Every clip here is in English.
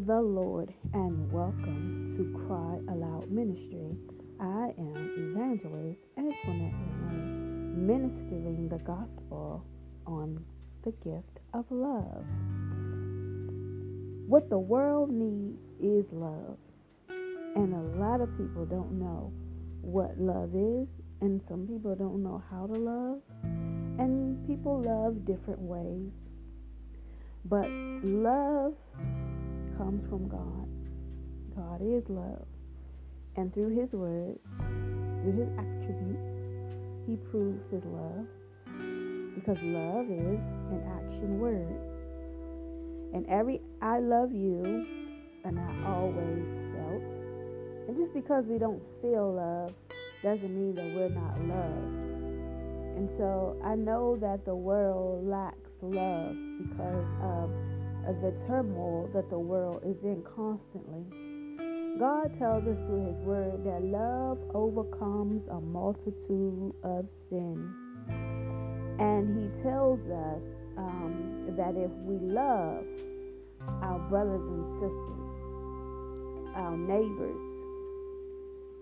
the Lord and welcome to Cry Aloud Ministry. I am Evangelist Antoinette Renee, ministering the gospel on the gift of love. What the world needs is love. And a lot of people don't know what love is, and some people don't know how to love. And people love different ways. But love comes from God. God is love. And through His Word, through His attributes, He proves His love. Because love is an action word. And every I love you, and I always felt. And just because we don't feel love doesn't mean that we're not loved. And so I know that the world lacks love because of, the turmoil that the world is in constantly. God tells us through His Word that love overcomes a multitude of sin. And He tells us um, that if we love our brothers and sisters, our neighbors,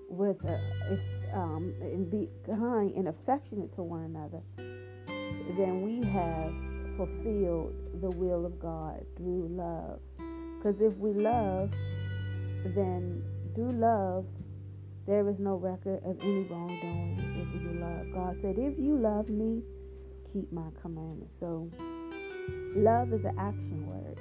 with a, if, um, and be kind and affectionate to one another, then we have fulfilled the will of God through love. Because if we love, then through love, there is no record of any wrongdoing if we love. God said, If you love me, keep my commandments. So, love is an action word.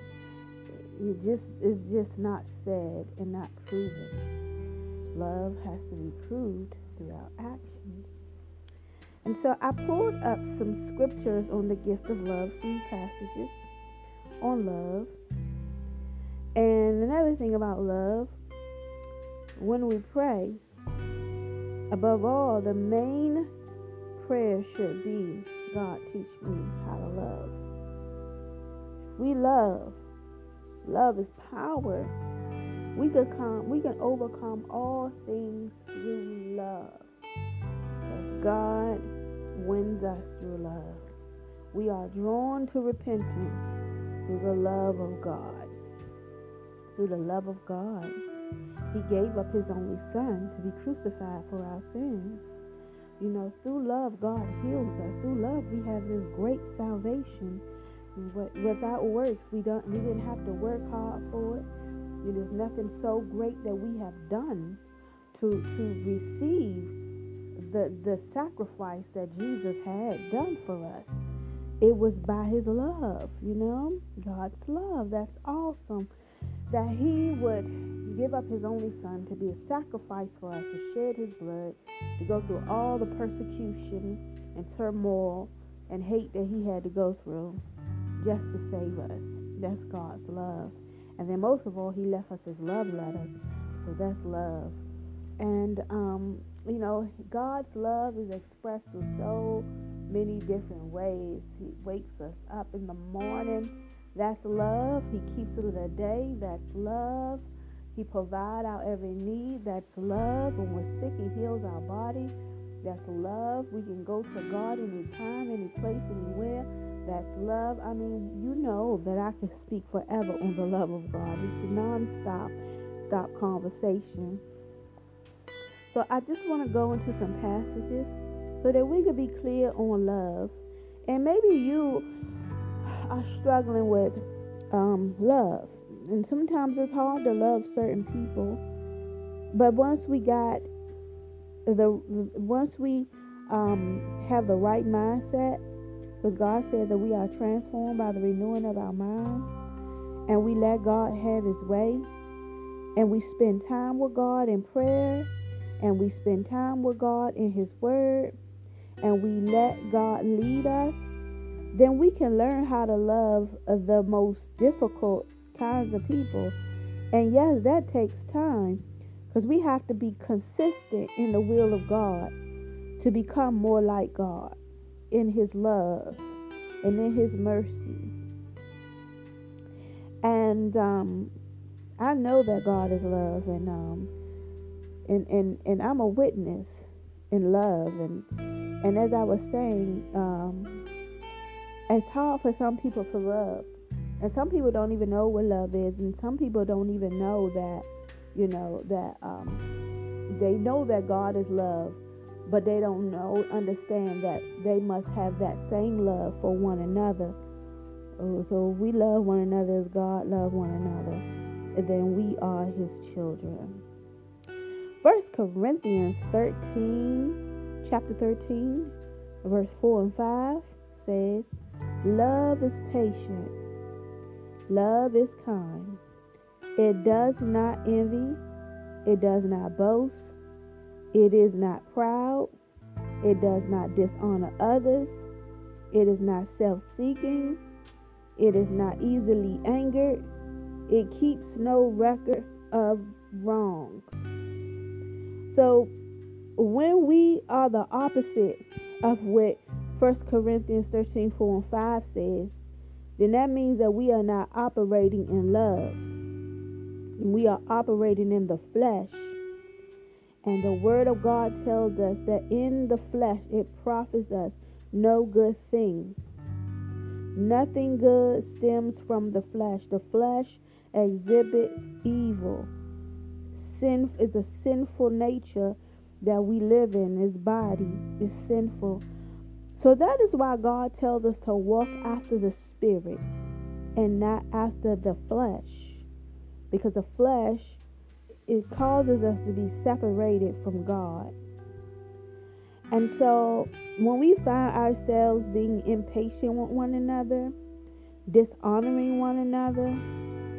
It just is just not said and not proven. Love has to be proved through our actions. And so I pulled up some scriptures on the gift of love, some passages on love. And another thing about love, when we pray, above all, the main prayer should be God, teach me how to love. We love. Love is power. We can come, we can overcome all things through love. God wins us through love. We are drawn to repentance through the love of God. Through the love of God. He gave up his only son to be crucified for our sins. You know, through love, God heals us. Through love, we have this great salvation. Without works, we don't. We didn't have to work hard for it. There's nothing so great that we have done to to receive the, the sacrifice that Jesus had done for us. It was by his love, you know, God's love. That's awesome. That he would give up his only son to be a sacrifice for us, to shed his blood, to go through all the persecution and turmoil and hate that he had to go through just to save us. That's God's love. And then most of all, he left us his love letters. So that's love. And um, you know, God's love is expressed through so many different ways. He wakes us up in the morning. That's love. He keeps through the day. That's love. He provides our every need. That's love. When we're sick, He heals our body. That's love. We can go to God anytime, any place, anywhere. That's love. I mean, you know that I can speak forever on the love of God. It's a non-stop, stop conversation. So I just want to go into some passages so that we could be clear on love. And maybe you are struggling with um, love. And sometimes it's hard to love certain people. But once we got the, once we um, have the right mindset, because God said that we are transformed by the renewing of our minds, and we let God have His way, and we spend time with God in prayer and we spend time with God in His Word and we let God lead us, then we can learn how to love the most difficult kinds of people. And yes, that takes time because we have to be consistent in the will of God to become more like God in His love and in His mercy. And um, I know that God is love, and um, and and and I'm a witness in love and and as I was saying um, it's hard for some people to love And some people don't even know what love is, and some people don't even know that, you know, that um, they know that God is love, but they don't know, understand that they must have that same love for one another. Oh, so we love one another as God loved one another, then we are His children. First Corinthians 13, chapter 13, verse 4 and 5 says, Love is patient, love is kind. It does not envy, it does not boast, it is not proud, it does not dishonor others, it is not self seeking, it is not easily angered, it keeps no record of wrongs. So when we are the opposite of what 1 Corinthians 13 4 and 5 says, then that means that we are not operating in love. We are operating in the flesh. And the Word of God tells us that in the flesh it profits us no good thing. Nothing good stems from the flesh. The flesh exhibits evil sin is a sinful nature that we live in. His body is sinful. So that is why God tells us to walk after the spirit and not after the flesh. Because the flesh it causes us to be separated from God. And so when we find ourselves being impatient with one another, dishonoring one another,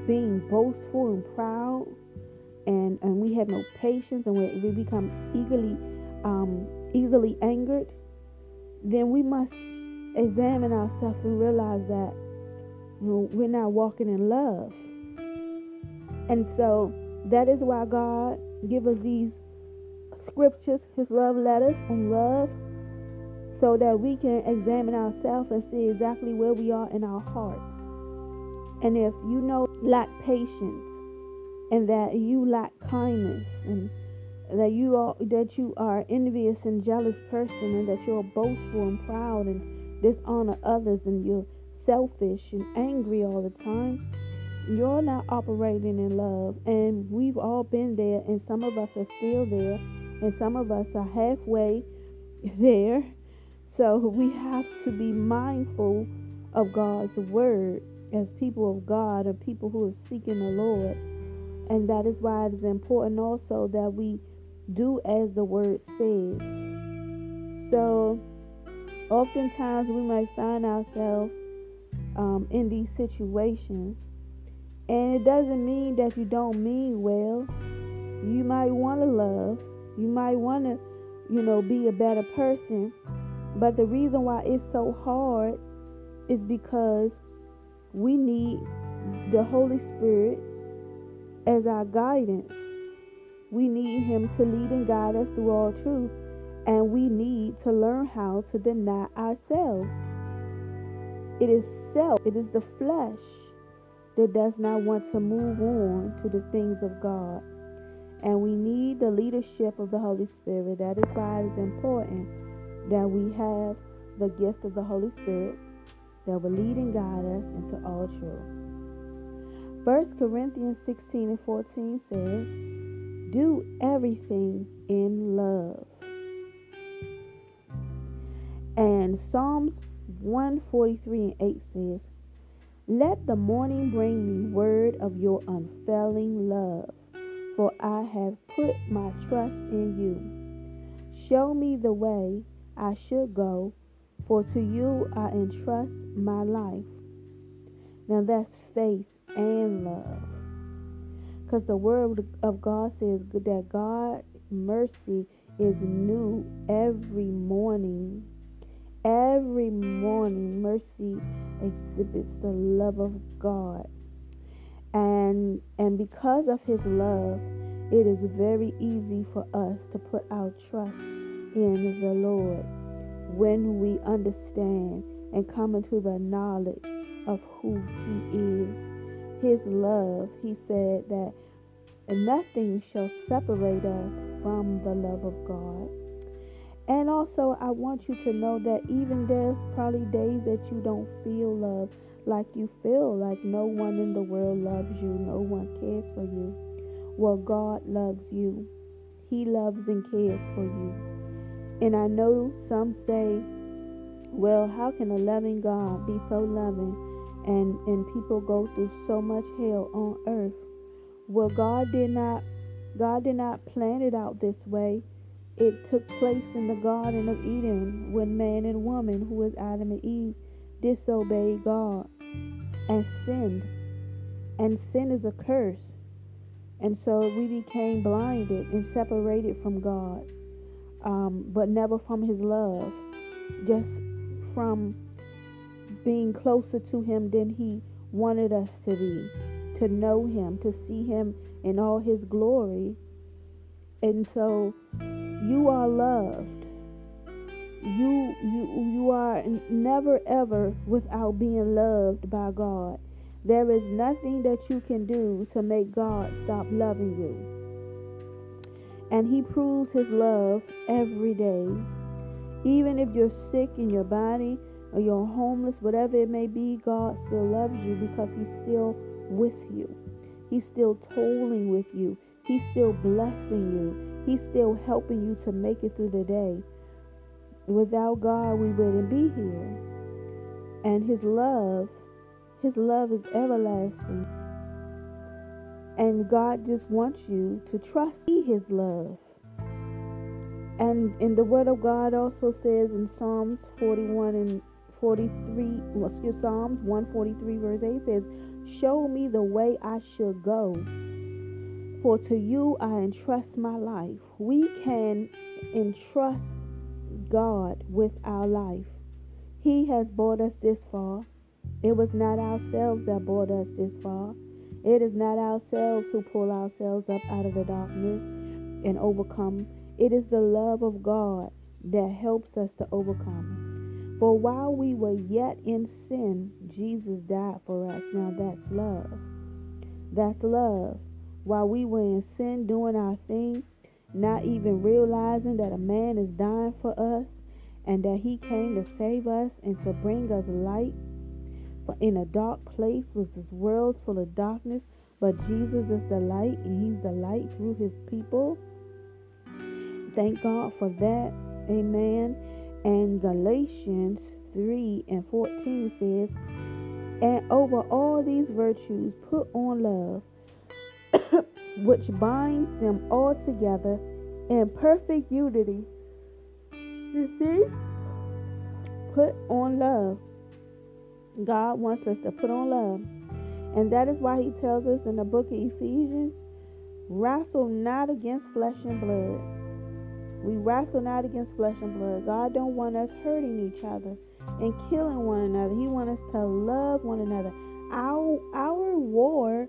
being boastful and proud, and, and we have no patience and we, we become eagerly um, easily angered, then we must examine ourselves and realize that you know, we're not walking in love. And so that is why God give us these scriptures, his love letters on love, so that we can examine ourselves and see exactly where we are in our hearts. And if you know lack patience, and that you lack kindness and that you are that you are envious and jealous person and that you're boastful and proud and dishonor others and you're selfish and angry all the time. You're not operating in love and we've all been there and some of us are still there and some of us are halfway there. So we have to be mindful of God's word as people of God and people who are seeking the Lord and that is why it is important also that we do as the word says. So, oftentimes we might find ourselves um, in these situations, and it doesn't mean that you don't mean well. You might want to love, you might want to, you know, be a better person, but the reason why it's so hard is because we need the Holy Spirit as our guidance. We need Him to lead and guide us through all truth, and we need to learn how to deny ourselves. It is self, it is the flesh that does not want to move on to the things of God. And we need the leadership of the Holy Spirit. That is why it is important that we have the gift of the Holy Spirit that will lead and guide us into all truth. 1 Corinthians 16 and 14 says, Do everything in love. And Psalms 143 and 8 says, Let the morning bring me word of your unfailing love, for I have put my trust in you. Show me the way I should go, for to you I entrust my life. Now that's faith and love. Because the word of God says that God's mercy is new every morning. Every morning, mercy exhibits the love of God. And, and because of his love, it is very easy for us to put our trust in the Lord when we understand and come into the knowledge of who he is his love, he said that nothing shall separate us from the love of God. And also I want you to know that even there's probably days that you don't feel love like you feel like no one in the world loves you, no one cares for you. Well, God loves you. He loves and cares for you. And I know some say, well, how can a loving God be so loving and, and people go through so much hell on earth? Well, God did not God did not plan it out this way. It took place in the Garden of Eden when man and woman, who was Adam and Eve, disobeyed God and sinned. And sin is a curse. And so we became blinded and separated from God, um, but never from His love, just from being closer to Him than He wanted us to be, to know Him, to see Him in all His glory. And so you are loved. You you you are never ever without being loved by God. There is nothing that you can do to make God stop loving you. And He proves His love every day. Even if you're sick in your body or you're homeless, whatever it may be, God still loves you because He's still with you. He's still tolling with you. He's still blessing you. He's still helping you to make it through the day. Without God, we wouldn't be here. And His love his love is everlasting. And God just wants you to trust His love. And in the Word of God also says in Psalms 41 and 43, well, excuse Psalms 143 verse 8 says, Show me the way I should go. For to you I entrust my life. We can entrust God with our life. He has brought us this far. It was not ourselves that brought us this far. It is not ourselves who pull ourselves up out of the darkness and overcome. It is the love of God that helps us to overcome. For while we were yet in sin, Jesus died for us. Now that's love. That's love. While we were in sin doing our thing, not even realizing that a man is dying for us and that he came to save us and to bring us light for in a dark place was this world full of darkness, but Jesus is the light, and He's the light through His people. Thank God for that. Amen. And Galatians 3 and 14 says, And over all these virtues, put on love, which binds them all together in perfect unity. You see? Put on love God wants us to put on love. And that is why he tells us in the book of Ephesians wrestle not against flesh and blood. We wrestle not against flesh and blood. God don't want us hurting each other and killing one another. He wants us to love one another. Our our war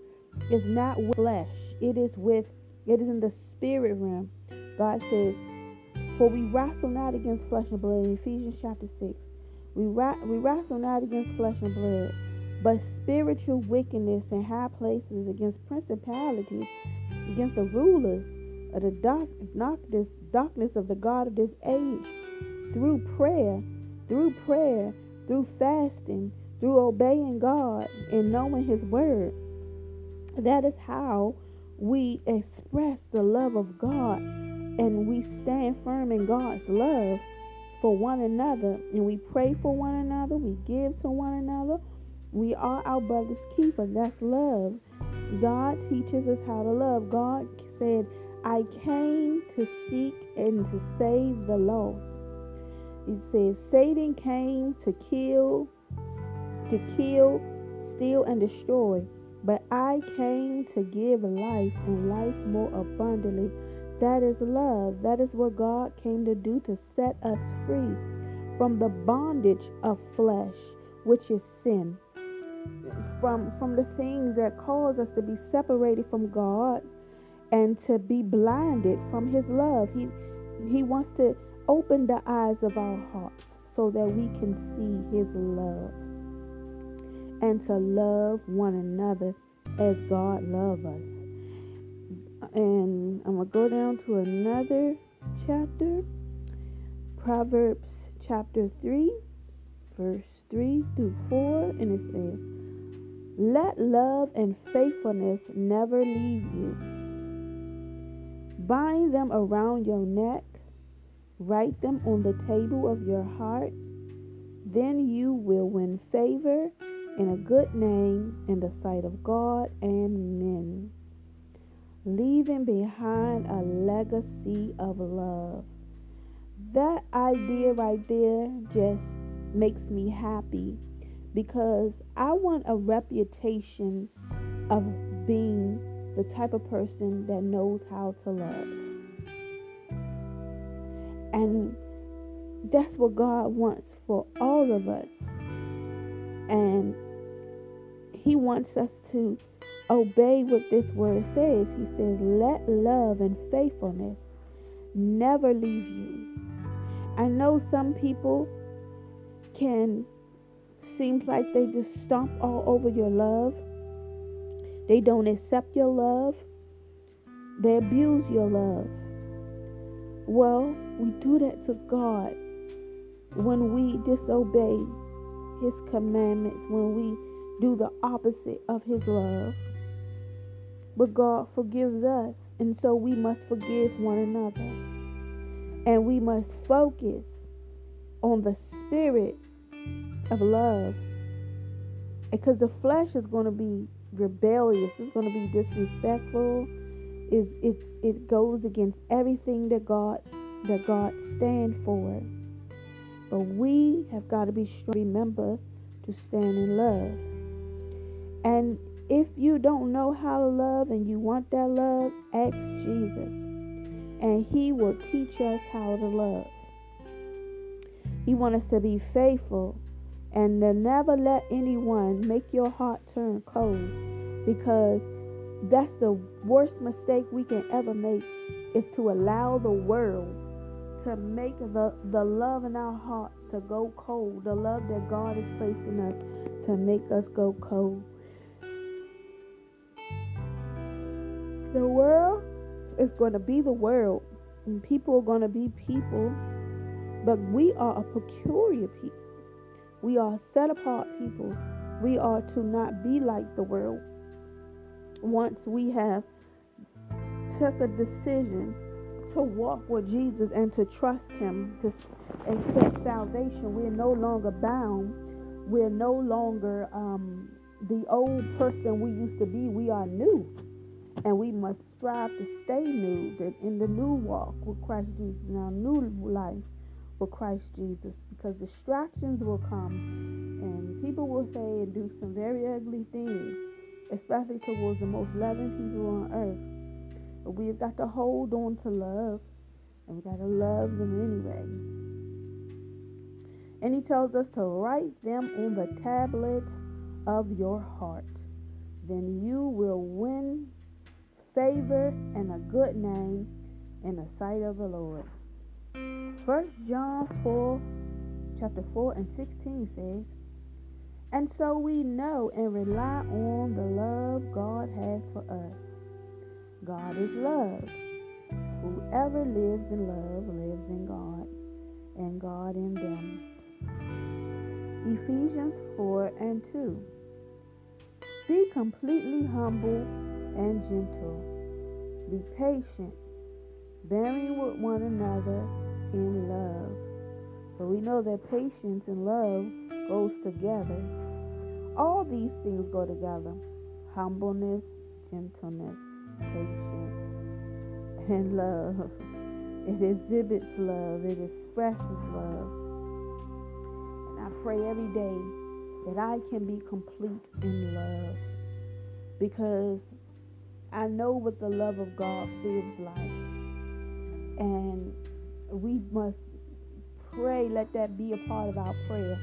is not with flesh. It is with it is in the spirit realm. God says, For we wrestle not against flesh and blood in Ephesians chapter 6. We, ra- we wrestle not against flesh and blood, but spiritual wickedness in high places, against principalities, against the rulers of the dark, darkness, darkness of the God of this age. Through prayer, through prayer, through fasting, through obeying God and knowing His word. That is how we express the love of God and we stand firm in God's love for one another and we pray for one another, we give to one another. We are our brother's keeper. That's love. God teaches us how to love. God said, I came to seek and to save the lost. It says, Satan came to kill, to kill, steal, and destroy. But I came to give life and life more abundantly. That is love. That is what God came to do to set us free from the bondage of flesh, which is sin. From from the things that cause us to be separated from God and to be blinded from his love. He he wants to open the eyes of our hearts so that we can see his love and to love one another as God loves us and I'm going to go down to another chapter Proverbs chapter 3, verse 3 through 4, and it says, Let love and faithfulness never leave you. Bind them around your neck, write them on the table of your heart. Then you will win favor and a good name in the sight of God and men, leaving behind a legacy of love. That idea right there just makes me happy because I want a reputation of being the type of person that knows how to love. And that's what God wants for all of us. And He wants us to obey what this word says. He says, Let love and faithfulness never leave you. I know some people can seems like they just stomp all over your love. They don't accept your love. They abuse your love. Well, we do that to God when we disobey His commandments, when we do the opposite of His love. But God forgives us, and so we must forgive one another. And we must focus on the spirit of love. Because the flesh is going to be rebellious, it's going to be disrespectful. Is it it goes against everything that God that God stand for. But we have got to be strong. Remember to stand in love. And if you don't know how to love and you want that love, ask Jesus. And he will teach us how to love. He wants us to be faithful and never let anyone make your heart turn cold because that's the worst mistake we can ever make is to allow the world to make the, the love in our hearts to go cold, the love that God is placing us to make us go cold. The world is going to be the world, and people are going to be people, but we are a peculiar people. We are set apart people. We are to not be like the world. Once we have took a decision to walk with Jesus and to trust Him, to accept salvation, we're no longer bound. We're no longer um, the old person we used to be. We are new, and we must strive to stay new. In the new walk with Christ Jesus, in our new life with Christ Jesus, because distractions will come, and people will say and do some very ugly things, especially towards the most loving people on earth. But we've got to hold on to love, and we got to love them anyway. And he tells us to write them on the tablets of your heart. Then you will win favor and a good name in the sight of the Lord. First John 4, chapter 4 and 16 says, And so we know and rely on the love God has for us. God is love. Whoever lives in love lives in God, and God in them. Ephesians 4 and 2. Be completely humble and gentle. Be patient, bearing with one another in love. But we know that patience and love goes together. All these things go together. Humbleness, gentleness, patience, and love. It exhibits love, it expresses love. And I pray every day that I can be complete in love because I know what the love of God feels like. And we must pray, let that be a part of our prayer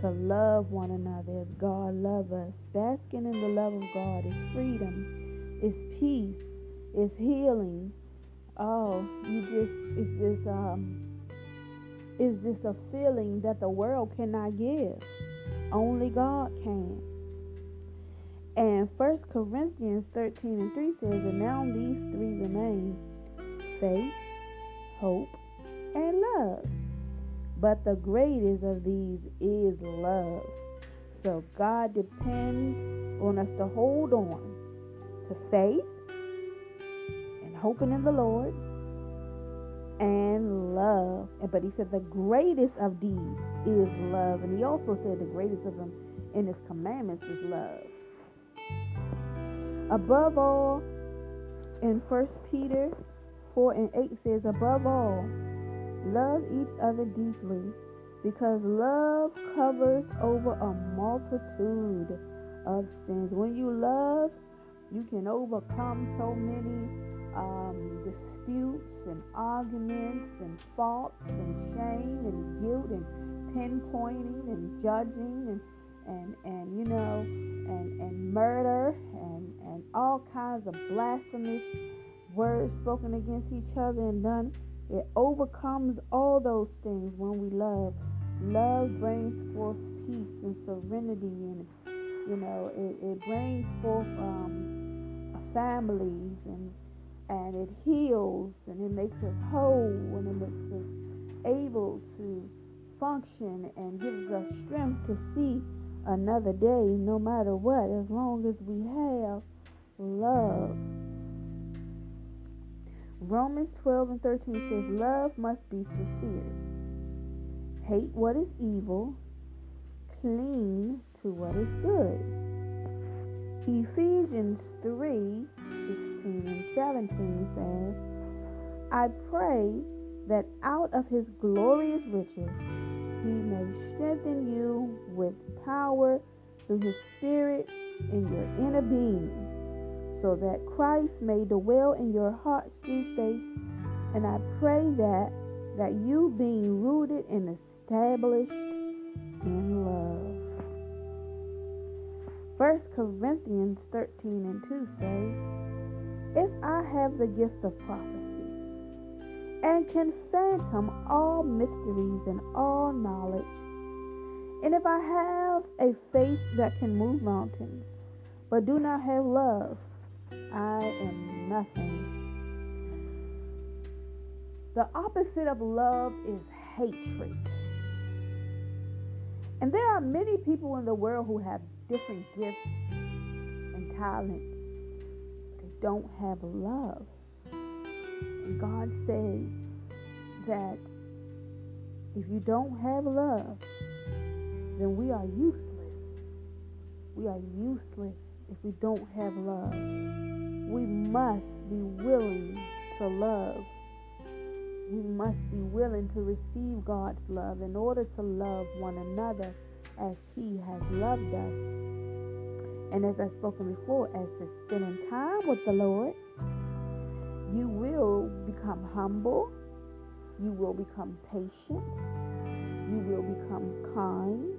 to love one another as God loves us. Basking in the love of God is freedom is peace, is healing. Oh, you just it's just um it's just a feeling that the world cannot give. Only God can. And First Corinthians 13 and 3 says, And now these three remain faith, hope, and love. But the greatest of these is love. So God depends on us to hold on to faith and hoping in the Lord and love. And but he said the greatest of these is love. And he also said the greatest of them in his commandments is love. Above all, in 1 Peter 4 and 8 says, Above all, love each other deeply, because love covers over a multitude of sins. When you love, you can overcome so many um, disputes and arguments and faults and shame and guilt and pinpointing and judging and and and you know and and murder and and all kinds of blasphemous words spoken against each other and done it overcomes all those things when we love. Love brings forth peace and serenity and you know it, it brings forth um, families and and it heals and it makes us whole and it makes us able to function and gives us strength to see another day no matter what as long as we have love Romans 12 and 13 says love must be sincere. Hate what is evil cling to what is good. Ephesians 3 16 and 17 says, I pray that out of his glorious riches he may strengthen you with power through his Spirit in your inner being, so that Christ may dwell in your hearts through faith. And I pray that that you being rooted and established in love. 1 Corinthians 13 and 2 says, If I have the gift of prophecy and can fathom all mysteries and all knowledge, and if I have a faith that can move mountains, but do not have love, I am nothing. The opposite of love is hatred. And there are many people in the world who have different gifts and talents. They don't have love. And God says that if you don't have love, then we are useless. We are useless if we don't have love. We must be willing to love. We must be willing to receive God's love in order to love one another as He has loved us. And as I've spoken before, as to spending time with the Lord, you will become humble, you will become patient, you will become kind,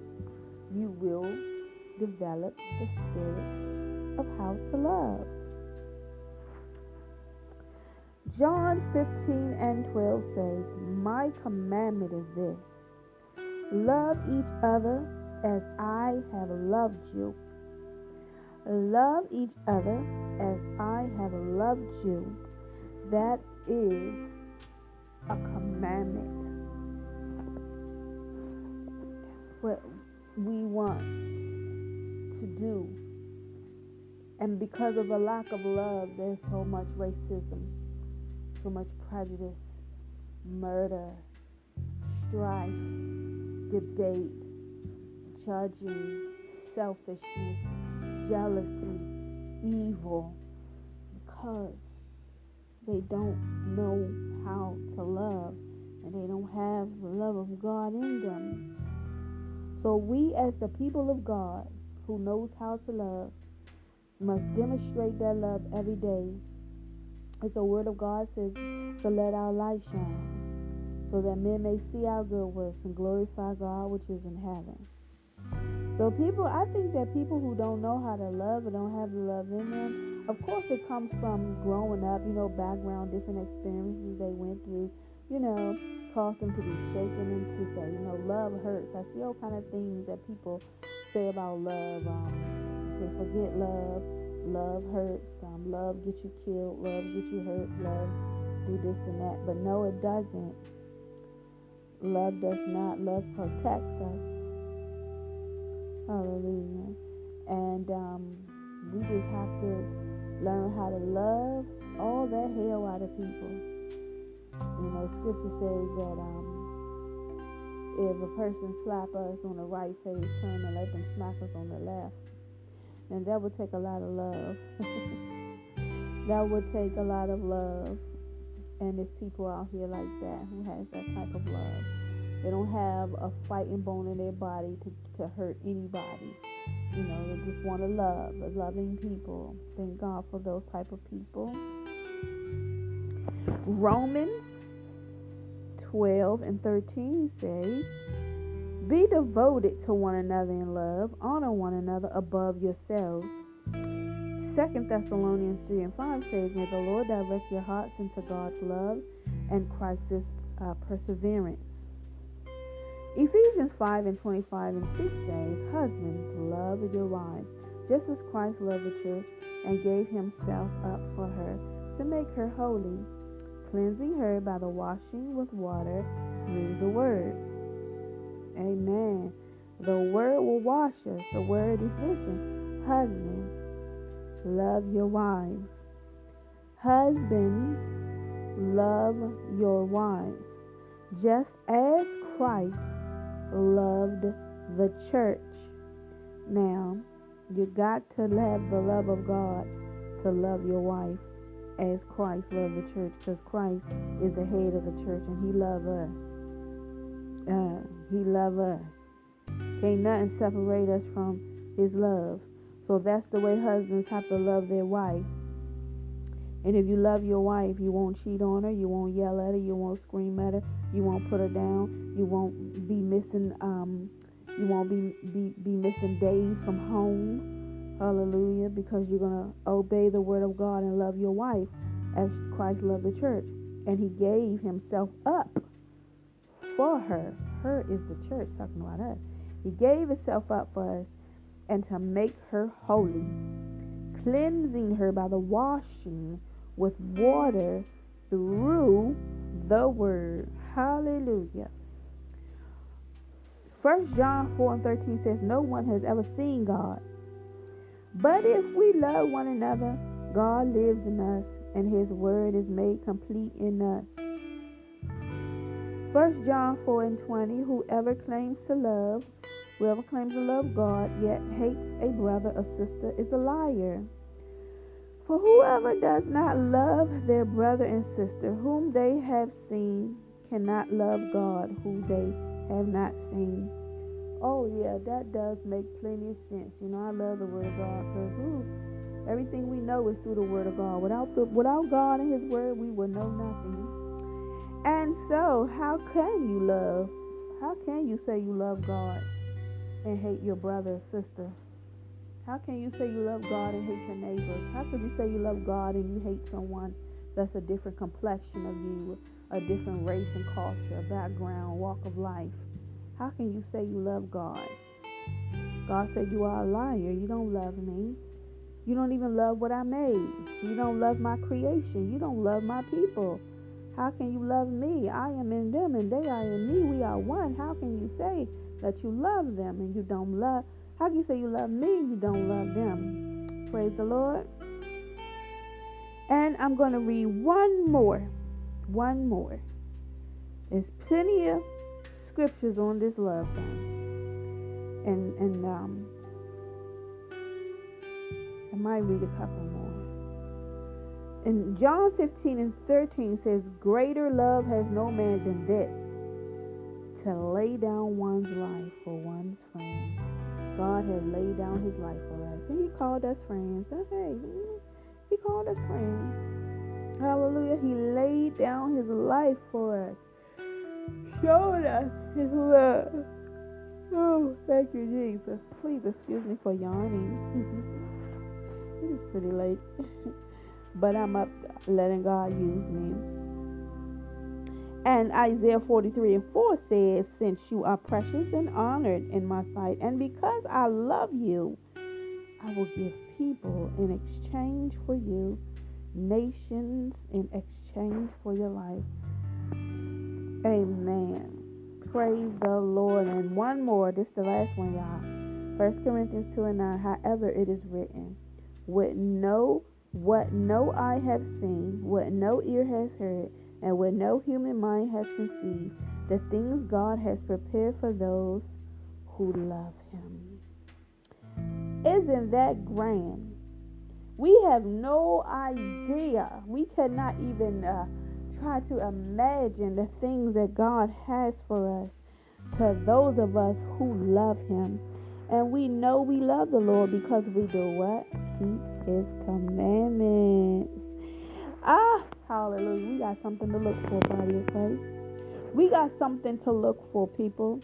you will develop the spirit of how to love. John 15 and 12 says, My commandment is this love each other as I have loved you. Love each other as I have loved you. That is a commandment. What Because of a lack of love, there's so much racism, so much prejudice, murder, strife, debate, judging, selfishness, jealousy, evil, because they don't know how to love and they don't have the love of God in them. So we as the people of God who knows how to love must demonstrate that love every day. As the word of God says, to let our light shine, so that men may see our good works and glorify God which is in heaven. So people, I think that people who don't know how to love or don't have the love in them, of course it comes from growing up, you know, background, different experiences they went through, you know, caused them to be shaken and to say, you know, love hurts. I see all kind of things that people say about love. Um, forget love, love hurts, um, love get you killed, love get you hurt, love do this and that. But no, it doesn't. Love does not. Love protects us. Hallelujah. And um, we just have to learn how to love all that hell out of people. You know, scripture says that um, if a person slap us on the right face, turn and let them smack us on the left. And that would take a lot of love. that would take a lot of love. And there's people out here like that who has that type of love. They don't have a fighting bone in their body to, to hurt anybody. You know, they just want to love, loving people. Thank God for those type of people. Romans 12 and 13 says, Be devoted to one another in love, honor one another above yourselves. Second Thessalonians 3 and 5 says, May the Lord direct your hearts into God's love and Christ's uh, perseverance. Ephesians 5 and 25 and 6 says, Husbands, love your wives, just as Christ loved the church and gave himself up for her to make her holy, cleansing her by the washing with water through the word. Amen. The word will wash us. The word is listen. Husbands, love your wives. Husbands, love your wives, just as Christ loved the church. Now, you got to have the love of God to love your wife as Christ loved the church because Christ is the head of the church and he loves us. Uh, he loves us. Can't nothing separate us from his love. So that's the way husbands have to love their wife. And if you love your wife, you won't cheat on her, you won't yell at her, you won't scream at her, you won't put her down, you won't be missing um you won't be be, be missing days from home. Hallelujah, because you're gonna obey the word of God and love your wife as Christ loved the church. And he gave himself up for her. Her is the church talking about us. He gave himself up for us and to make her holy, cleansing her by the washing with water through the word. Hallelujah. First John 4 and 13 says, No one has ever seen God. But if we love one another, God lives in us, and his word is made complete in us. First John 4 and 20, whoever claims to love, whoever claims to love God, yet hates a brother or sister, is a liar. For whoever does not love their brother and sister whom they have seen cannot love God who they have not seen. Oh, yeah, that does make plenty of sense. You know, I love the Word of God because everything we know is through the Word of God. Without, the, without God and His Word, we would know nothing. And so, how can you love? How can you say you love God and hate your brother or sister? How can you say you love God and hate your neighbors? How could you say you love God and you hate someone that's a different complexion of you, a different race and culture, background, walk of life? How can you say you love God? God said you are a liar. You don't love me. You don't even love what I made. You don't love my creation. You don't love my people. How can you love me? I am in them and they are in me. We are one. How can you say that you love them and you don't love how can you say you love me and you don't love them? Praise the Lord. And I'm going to read one more. One more. There's plenty of scriptures on this love thing. And and um I might read a couple And John 15 and 13 says, Greater love has no man than this, to lay down one's life for one's friends. God has laid down his life for us. And he called us friends. hey, he called us friends. Hallelujah. He laid down his life for us. Showed us his love. Oh, thank you, Jesus. Please excuse me for yawning. it is pretty late. but I'm up letting God use me. And Isaiah 43 and 4 says, Since you are precious and honored in my sight, and because I love you, I will give people in exchange for you, nations in exchange for your life. Amen. Praise the Lord. And one more, this is the last one, y'all. First Corinthians 2 and 9. However, it is written, with no what no eye have seen, what no ear has heard, and what no human mind has conceived, the things God has prepared for those who love him. Isn't that grand? We have no idea. We cannot even uh, try to imagine the things that God has for us to those of us who love Him. And we know we love the Lord because we do what? Keep His commandments. Ah, hallelujah. We got something to look for, body of Christ. We got something to look for, people.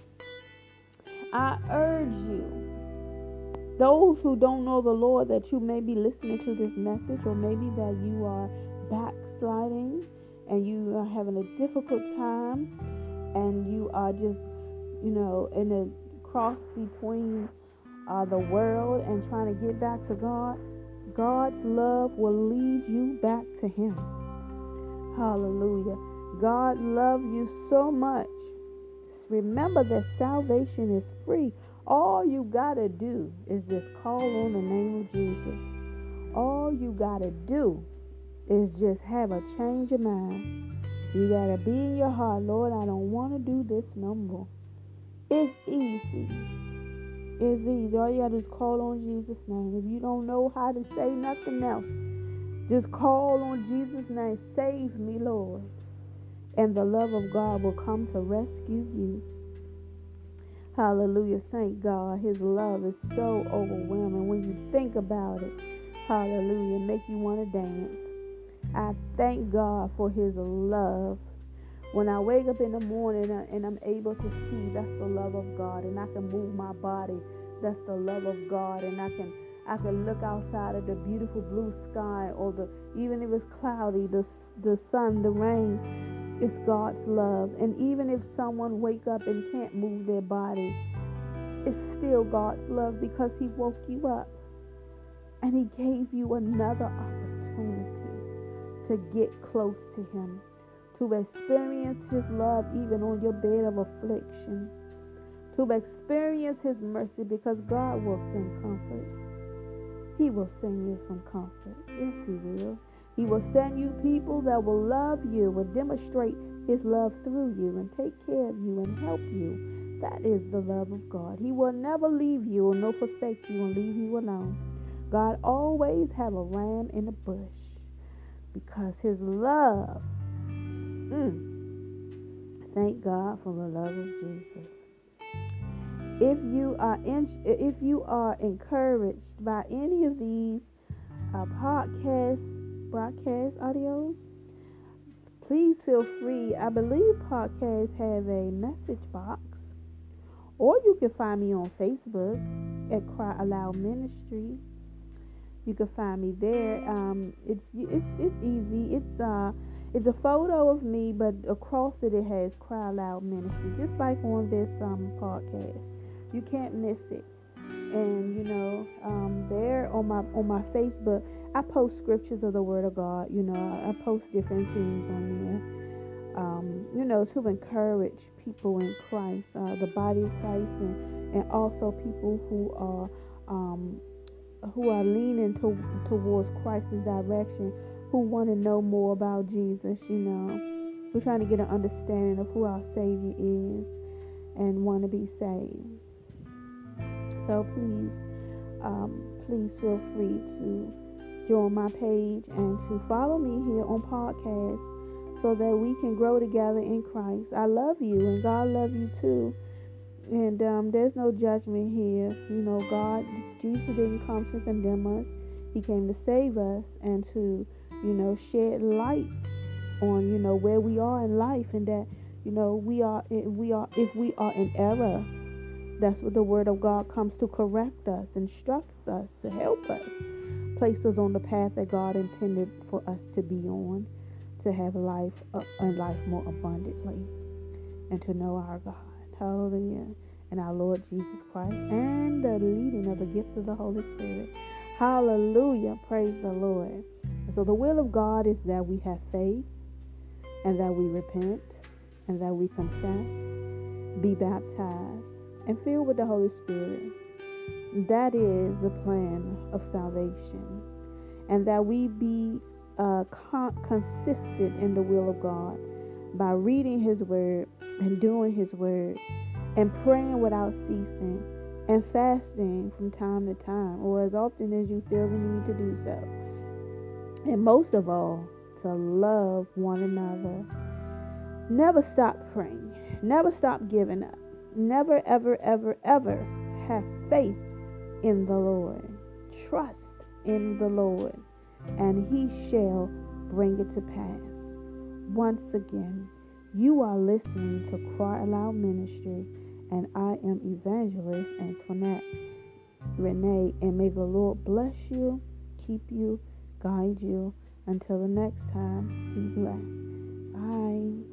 I urge you, those who don't know the Lord, that you may be listening to this message, or maybe that you are backsliding and you are having a difficult time and you are just, you know, in a cross between uh, the world and trying to get back to God, God's love will lead you back to Him. Hallelujah. God loves you so much. Remember that salvation is free. All you got to do is just call on the name of Jesus. All you got to do is just have a change of mind. You got to be in your heart, Lord, I don't want to do this no more. It's easy. It's easy. All you got to do is call on Jesus' name. If you don't know how to say nothing else, just call on Jesus' name. Save me, Lord. And the love of God will come to rescue you. Hallelujah. Thank God. His love is so overwhelming when you think about it. Hallelujah. Make you want to dance. I thank God for His love. When I wake up in the morning and I'm able to see, that's the love of God, and I can move my body, that's the love of God, and I can I can look outside at the beautiful blue sky, or the even if it's cloudy, the the sun, the rain, it's God's love. And even if someone wake up and can't move their body, it's still God's love because He woke you up and He gave you another opportunity to get close to Him, to experience His love even on your bed of affliction, to experience His mercy because God will send comfort. He will send you some comfort. Yes, He will. He will send you people that will love you and demonstrate His love through you and take care of you and help you. That is the love of God. He will never leave you or no forsake you and leave you alone. God always have a ram in the bush because his love. Mm, thank God for the love of Jesus. If you are in, if you are encouraged by any of these uh, podcast broadcast audios, please feel free. I believe podcasts have a message box, or you can find me on Facebook at Cry Aloud Ministry you can find me there. Um, it's it's it's easy. It's uh it's a photo of me, but across it it has Cry Loud Ministry, just like on this um podcast. You can't miss it. And you know, um, there on my on my Facebook, I post scriptures of the Word of God. You know, I, I post different things on there. Um, you know, to encourage people in Christ, uh, the body of Christ, and, and also people who are um, who are leaning to, towards Christ's direction, who want to know more about Jesus, you know. We're trying to get an understanding of who our Savior is and want to be saved. So please, um, please feel free to join my page and to follow me here on podcast so that we can grow together in Christ. I love you and God love you too. And um, there's no judgment here. You know, God, Jesus didn't come to condemn us. He came to save us and to, you know, shed light on, you know, where we are in life and that, you know, we are, we are, if we are in error, that's what the Word of God comes to correct us, instructs us, to help us, place us on the path that God intended for us to be on, to have life uh, and life more abundantly, and to know our God. Hallelujah. And our Lord Jesus Christ and the leading of the gift of the Holy Spirit. Hallelujah. Praise the Lord. So the will of God is that we have faith and that we repent and that we confess be baptized and filled with the Holy Spirit. That is the plan of salvation. And that we be uh, con- consistent in the will of God by reading His Word and doing His Word and praying without ceasing and fasting from time to time or as often as you feel the need to do so. And most of all, to love one another. Never stop praying. Never stop giving up. Never, ever, ever, ever have faith in the Lord. Trust in the Lord, and He shall bring it to pass. Once again, you are listening to Cry Aloud Ministry, and I am Evangelist Antoinette Renee, and may the Lord bless you, keep you, guide you. Until the next time, be blessed. Bye.